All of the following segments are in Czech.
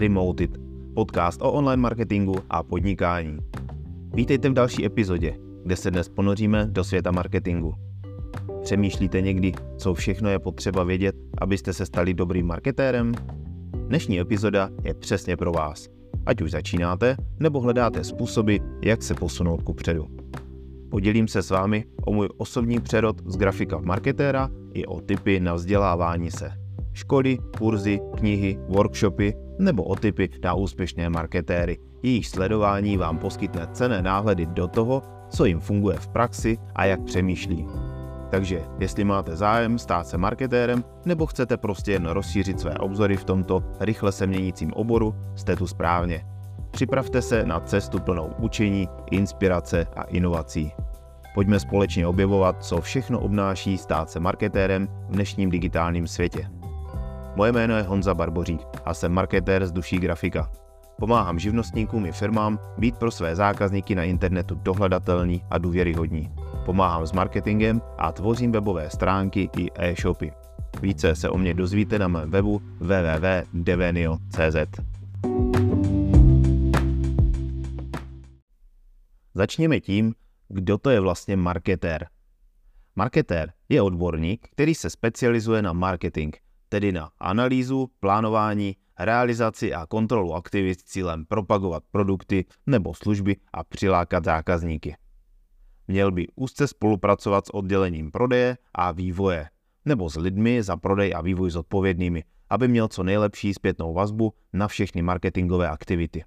Remoted, podcast o online marketingu a podnikání. Vítejte v další epizodě, kde se dnes ponoříme do světa marketingu. Přemýšlíte někdy, co všechno je potřeba vědět, abyste se stali dobrým marketérem? Dnešní epizoda je přesně pro vás. Ať už začínáte, nebo hledáte způsoby, jak se posunout ku předu. Podělím se s vámi o můj osobní přerod z grafika marketéra i o typy na vzdělávání se. Školy, kurzy, knihy, workshopy nebo o typy na úspěšné marketéry. Jejich sledování vám poskytne cené náhledy do toho, co jim funguje v praxi a jak přemýšlí. Takže jestli máte zájem stát se marketérem nebo chcete prostě jen rozšířit své obzory v tomto rychle se měnícím oboru, jste tu správně. Připravte se na cestu plnou učení, inspirace a inovací. Pojďme společně objevovat, co všechno obnáší stát se marketérem v dnešním digitálním světě. Moje jméno je Honza Barbořík a jsem marketér z duší grafika. Pomáhám živnostníkům i firmám být pro své zákazníky na internetu dohledatelný a důvěryhodní. Pomáhám s marketingem a tvořím webové stránky i e-shopy. Více se o mě dozvíte na mém webu www.devenio.cz. Začněme tím, kdo to je vlastně marketér. Marketér je odborník, který se specializuje na marketing, tedy na analýzu, plánování, realizaci a kontrolu aktivit s cílem propagovat produkty nebo služby a přilákat zákazníky. Měl by úzce spolupracovat s oddělením prodeje a vývoje, nebo s lidmi za prodej a vývoj zodpovědnými, aby měl co nejlepší zpětnou vazbu na všechny marketingové aktivity.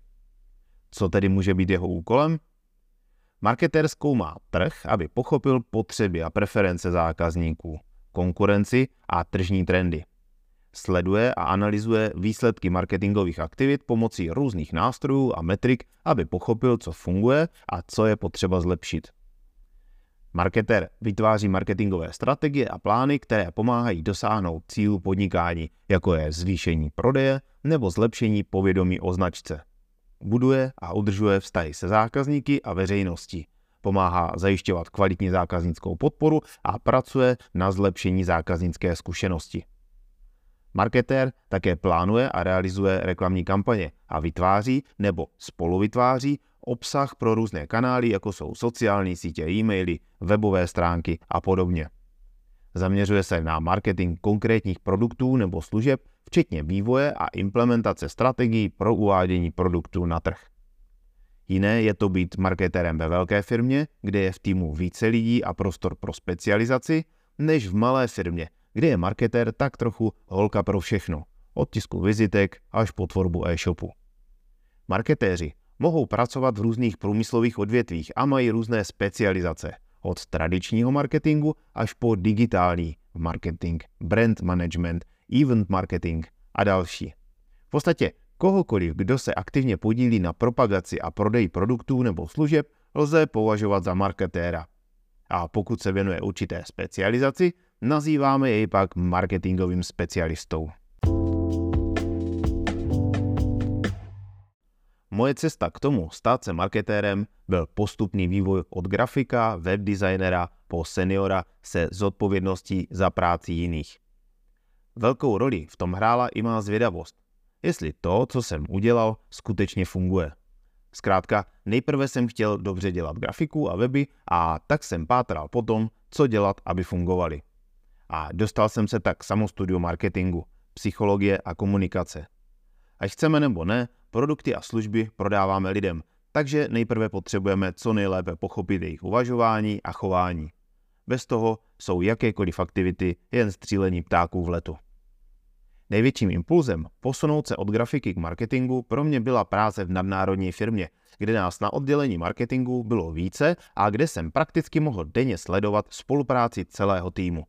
Co tedy může být jeho úkolem? Marketér zkoumá trh, aby pochopil potřeby a preference zákazníků, konkurenci a tržní trendy. Sleduje a analyzuje výsledky marketingových aktivit pomocí různých nástrojů a metrik, aby pochopil, co funguje a co je potřeba zlepšit. Marketer vytváří marketingové strategie a plány, které pomáhají dosáhnout cílu podnikání, jako je zvýšení prodeje nebo zlepšení povědomí o značce buduje a udržuje vztahy se zákazníky a veřejností. Pomáhá zajišťovat kvalitní zákaznickou podporu a pracuje na zlepšení zákaznické zkušenosti. Marketér také plánuje a realizuje reklamní kampaně a vytváří nebo spoluvytváří obsah pro různé kanály, jako jsou sociální sítě, e-maily, webové stránky a podobně. Zaměřuje se na marketing konkrétních produktů nebo služeb, včetně vývoje a implementace strategií pro uvádění produktů na trh. Jiné je to být marketérem ve velké firmě, kde je v týmu více lidí a prostor pro specializaci, než v malé firmě, kde je marketér tak trochu holka pro všechno, od tisku vizitek až po tvorbu e-shopu. Marketéři mohou pracovat v různých průmyslových odvětvích a mají různé specializace, od tradičního marketingu až po digitální marketing, brand management, event marketing a další. V podstatě kohokoliv, kdo se aktivně podílí na propagaci a prodeji produktů nebo služeb, lze považovat za marketéra. A pokud se věnuje určité specializaci, nazýváme jej pak marketingovým specialistou. Moje cesta k tomu stát se marketérem byl postupný vývoj od grafika, webdesignera po seniora se zodpovědností za práci jiných. Velkou roli v tom hrála i má zvědavost, jestli to, co jsem udělal, skutečně funguje. Zkrátka, nejprve jsem chtěl dobře dělat grafiku a weby a tak jsem pátral po tom, co dělat, aby fungovaly. A dostal jsem se tak k samostudiu marketingu, psychologie a komunikace. Ať chceme nebo ne, produkty a služby prodáváme lidem, takže nejprve potřebujeme co nejlépe pochopit jejich uvažování a chování. Bez toho jsou jakékoliv aktivity jen střílení ptáků v letu. Největším impulzem posunout se od grafiky k marketingu pro mě byla práce v nadnárodní firmě, kde nás na oddělení marketingu bylo více a kde jsem prakticky mohl denně sledovat spolupráci celého týmu.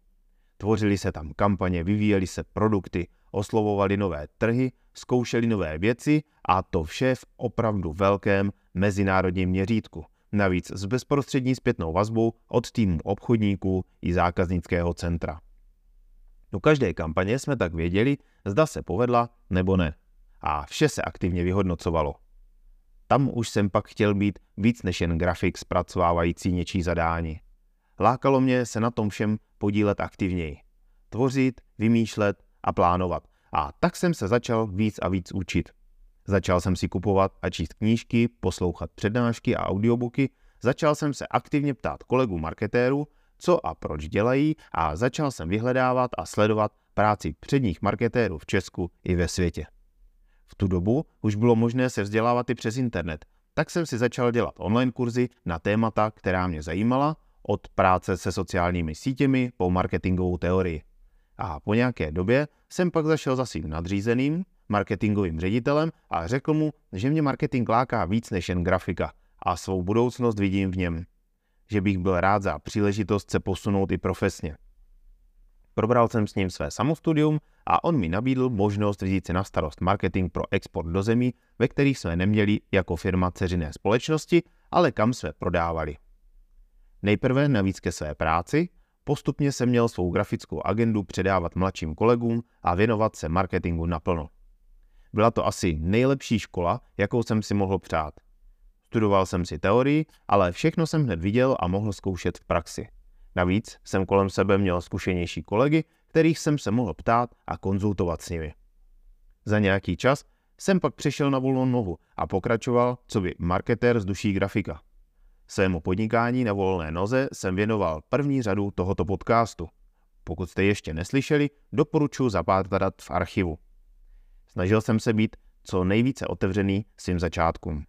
Tvořily se tam kampaně, vyvíjely se produkty, oslovovali nové trhy, zkoušeli nové věci a to vše v opravdu velkém mezinárodním měřítku. Navíc s bezprostřední zpětnou vazbou od týmu obchodníků i zákaznického centra. Do každé kampaně jsme tak věděli, zda se povedla nebo ne. A vše se aktivně vyhodnocovalo. Tam už jsem pak chtěl být víc než jen grafik zpracovávající něčí zadání. Lákalo mě se na tom všem podílet aktivněji. Tvořit, vymýšlet a plánovat. A tak jsem se začal víc a víc učit. Začal jsem si kupovat a číst knížky, poslouchat přednášky a audiobooky, začal jsem se aktivně ptát kolegů marketérů, co a proč dělají a začal jsem vyhledávat a sledovat práci předních marketérů v Česku i ve světě. V tu dobu už bylo možné se vzdělávat i přes internet, tak jsem si začal dělat online kurzy na témata, která mě zajímala, od práce se sociálními sítěmi po marketingovou teorii. A po nějaké době jsem pak zašel za svým nadřízeným, marketingovým ředitelem a řekl mu, že mě marketing láká víc než jen grafika a svou budoucnost vidím v něm. Že bych byl rád za příležitost se posunout i profesně. Probral jsem s ním své samostudium a on mi nabídl možnost vzít si na starost marketing pro export do zemí, ve kterých jsme neměli jako firma ceřiné společnosti, ale kam jsme prodávali. Nejprve navíc ke své práci, postupně jsem měl svou grafickou agendu předávat mladším kolegům a věnovat se marketingu naplno. Byla to asi nejlepší škola, jakou jsem si mohl přát. Studoval jsem si teorii, ale všechno jsem hned viděl a mohl zkoušet v praxi. Navíc jsem kolem sebe měl zkušenější kolegy, kterých jsem se mohl ptát a konzultovat s nimi. Za nějaký čas jsem pak přešel na volnou nohu a pokračoval, co by marketér z duší grafika. Svému podnikání na volné noze jsem věnoval první řadu tohoto podcastu. Pokud jste ještě neslyšeli, doporučuji zapátrat v archivu. Snažil jsem se být co nejvíce otevřený svým začátkům.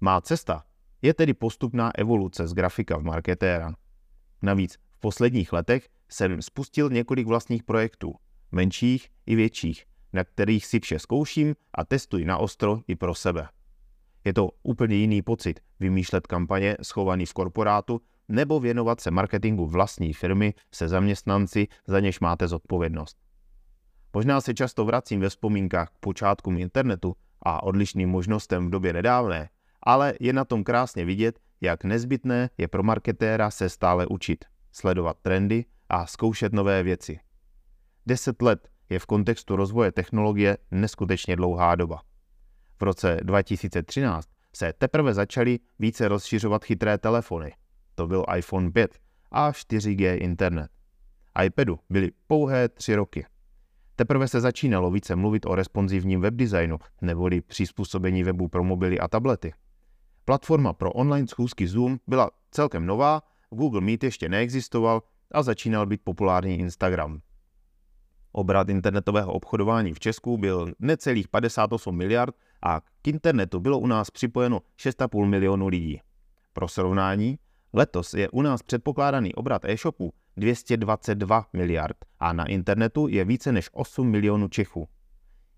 Má cesta je tedy postupná evoluce z grafika v marketéra. Navíc v posledních letech jsem spustil několik vlastních projektů, menších i větších, na kterých si vše zkouším a testuji na ostro i pro sebe. Je to úplně jiný pocit vymýšlet kampaně schovaný v korporátu nebo věnovat se marketingu vlastní firmy se zaměstnanci, za něž máte zodpovědnost. Možná se často vracím ve vzpomínkách k počátkům internetu a odlišným možnostem v době nedávné, ale je na tom krásně vidět, jak nezbytné je pro marketéra se stále učit, sledovat trendy a zkoušet nové věci. Deset let je v kontextu rozvoje technologie neskutečně dlouhá doba. V roce 2013 se teprve začaly více rozšiřovat chytré telefony. To byl iPhone 5 a 4G internet. iPadu byly pouhé tři roky. Teprve se začínalo více mluvit o responsivním webdesignu neboli přizpůsobení webu pro mobily a tablety. Platforma pro online schůzky Zoom byla celkem nová, Google Meet ještě neexistoval a začínal být populární Instagram. Obrat internetového obchodování v Česku byl necelých 58 miliard a k internetu bylo u nás připojeno 6,5 milionu lidí. Pro srovnání, letos je u nás předpokládaný obrat e-shopu 222 miliard a na internetu je více než 8 milionů Čechů.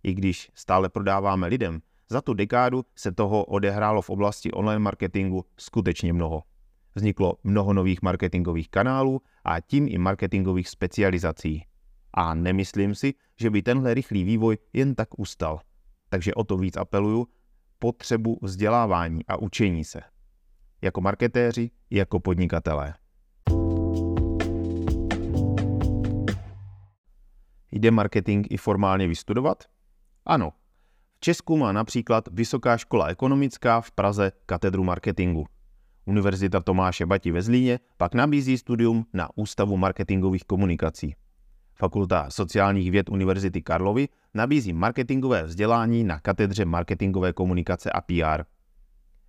I když stále prodáváme lidem, za tu dekádu se toho odehrálo v oblasti online marketingu skutečně mnoho. Vzniklo mnoho nových marketingových kanálů a tím i marketingových specializací. A nemyslím si, že by tenhle rychlý vývoj jen tak ustal. Takže o to víc apeluju potřebu vzdělávání a učení se. Jako marketéři, jako podnikatelé. Jde marketing i formálně vystudovat? Ano. V Česku má například Vysoká škola ekonomická v Praze katedru marketingu. Univerzita Tomáše Bati ve Zlíně pak nabízí studium na Ústavu marketingových komunikací. Fakulta sociálních věd Univerzity Karlovy nabízí marketingové vzdělání na katedře marketingové komunikace a PR.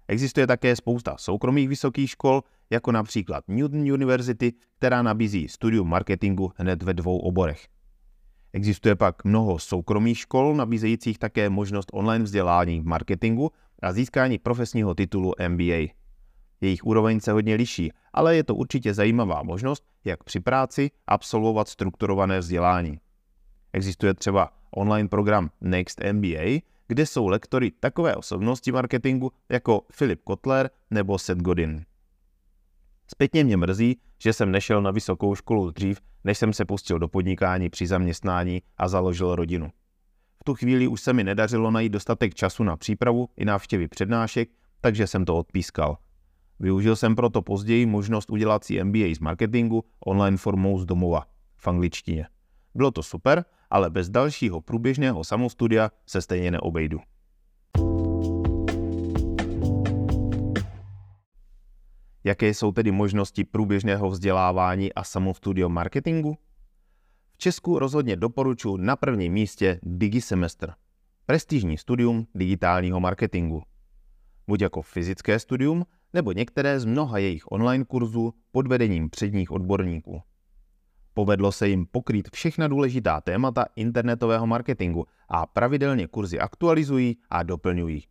Existuje také spousta soukromých vysokých škol, jako například Newton University, která nabízí studium marketingu hned ve dvou oborech. Existuje pak mnoho soukromých škol nabízejících také možnost online vzdělání v marketingu a získání profesního titulu MBA. Jejich úroveň se hodně liší, ale je to určitě zajímavá možnost, jak při práci absolvovat strukturované vzdělání. Existuje třeba online program Next MBA, kde jsou lektory takové osobnosti marketingu jako Filip Kotler nebo Seth Godin. Zpětně mě mrzí, že jsem nešel na vysokou školu dřív, než jsem se pustil do podnikání při zaměstnání a založil rodinu. V tu chvíli už se mi nedařilo najít dostatek času na přípravu i návštěvy přednášek, takže jsem to odpískal. Využil jsem proto později možnost udělat si MBA z marketingu online formou z domova v angličtině. Bylo to super, ale bez dalšího průběžného samostudia se stejně neobejdu. Jaké jsou tedy možnosti průběžného vzdělávání a samostudio marketingu? V Česku rozhodně doporučuji na prvním místě DigiSemestr. prestižní studium digitálního marketingu. Buď jako fyzické studium, nebo některé z mnoha jejich online kurzů pod vedením předních odborníků. Povedlo se jim pokrýt všechna důležitá témata internetového marketingu a pravidelně kurzy aktualizují a doplňují.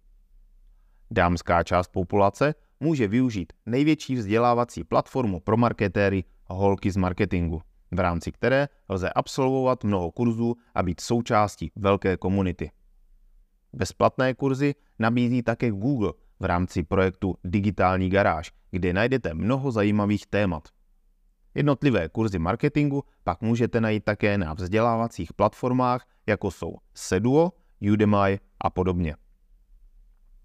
Dámská část populace může využít největší vzdělávací platformu pro marketéry Holky z marketingu, v rámci které lze absolvovat mnoho kurzů a být součástí velké komunity. Bezplatné kurzy nabízí také Google v rámci projektu Digitální garáž, kde najdete mnoho zajímavých témat. Jednotlivé kurzy marketingu pak můžete najít také na vzdělávacích platformách, jako jsou Seduo, Udemy a podobně.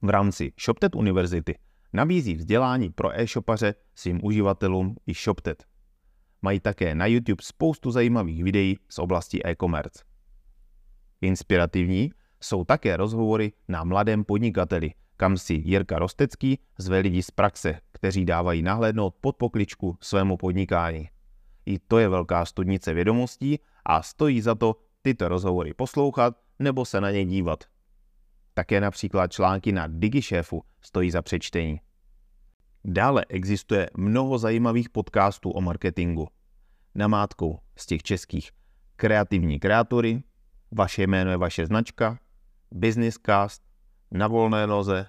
V rámci ShopTet univerzity nabízí vzdělání pro e-shopaře svým uživatelům i ShopTet. Mají také na YouTube spoustu zajímavých videí z oblasti e-commerce. Inspirativní jsou také rozhovory na mladém podnikateli, kam si Jirka Rostecký zve lidi z praxe, kteří dávají nahlédnout pod pokličku svému podnikání. I to je velká studnice vědomostí a stojí za to tyto rozhovory poslouchat nebo se na ně dívat. Také například články na DigiShefu stojí za přečtení. Dále existuje mnoho zajímavých podcastů o marketingu. Namátkou z těch českých Kreativní kreatory, Vaše jméno je vaše značka, Businesscast, Na volné noze,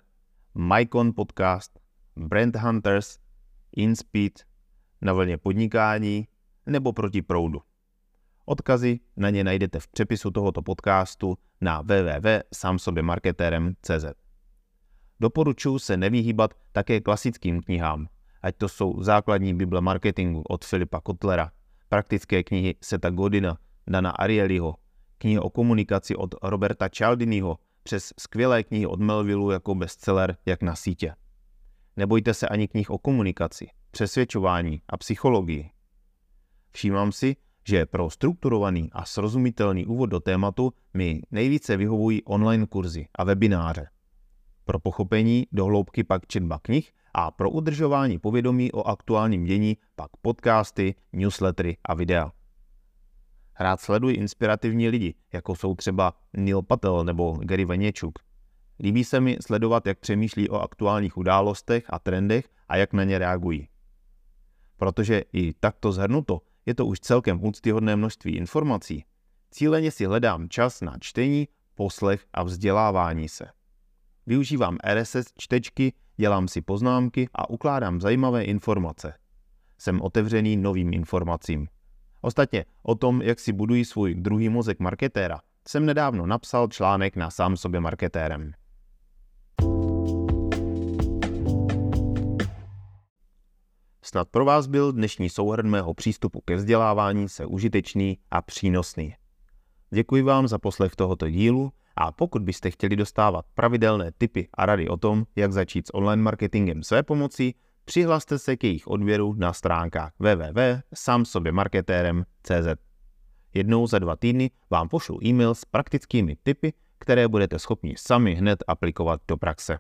Mycon podcast, Brand Hunters, InSpeed, Na vlně podnikání nebo Proti proudu. Odkazy na ně najdete v přepisu tohoto podcastu na www.samsobemarketerem.cz. Doporučuji se nevyhýbat také klasickým knihám, ať to jsou základní Bible marketingu od Filipa Kotlera, praktické knihy Seta Godina, Dana Arielyho, knihy o komunikaci od Roberta Cialdiniho, přes skvělé knihy od Melvillu jako bestseller Jak na sítě. Nebojte se ani knih o komunikaci, přesvědčování a psychologii. Všímám si, že pro strukturovaný a srozumitelný úvod do tématu mi nejvíce vyhovují online kurzy a webináře. Pro pochopení do hloubky pak četba knih a pro udržování povědomí o aktuálním dění pak podcasty, newslettery a videa. Rád sleduji inspirativní lidi, jako jsou třeba Neil Patel nebo Gary Vaynerchuk. Líbí se mi sledovat, jak přemýšlí o aktuálních událostech a trendech a jak na ně reagují. Protože i takto zhrnuto je to už celkem úctyhodné množství informací. Cíleně si hledám čas na čtení, poslech a vzdělávání se. Využívám RSS čtečky, dělám si poznámky a ukládám zajímavé informace. Jsem otevřený novým informacím. Ostatně o tom, jak si budují svůj druhý mozek marketéra, jsem nedávno napsal článek na sám sobě marketérem. Snad pro vás byl dnešní souhrn mého přístupu ke vzdělávání se užitečný a přínosný. Děkuji vám za poslech tohoto dílu a pokud byste chtěli dostávat pravidelné tipy a rady o tom, jak začít s online marketingem své pomocí, přihlaste se k jejich odběru na stránkách www.samsobemarketérem.cz. Jednou za dva týdny vám pošlu e-mail s praktickými tipy, které budete schopni sami hned aplikovat do praxe.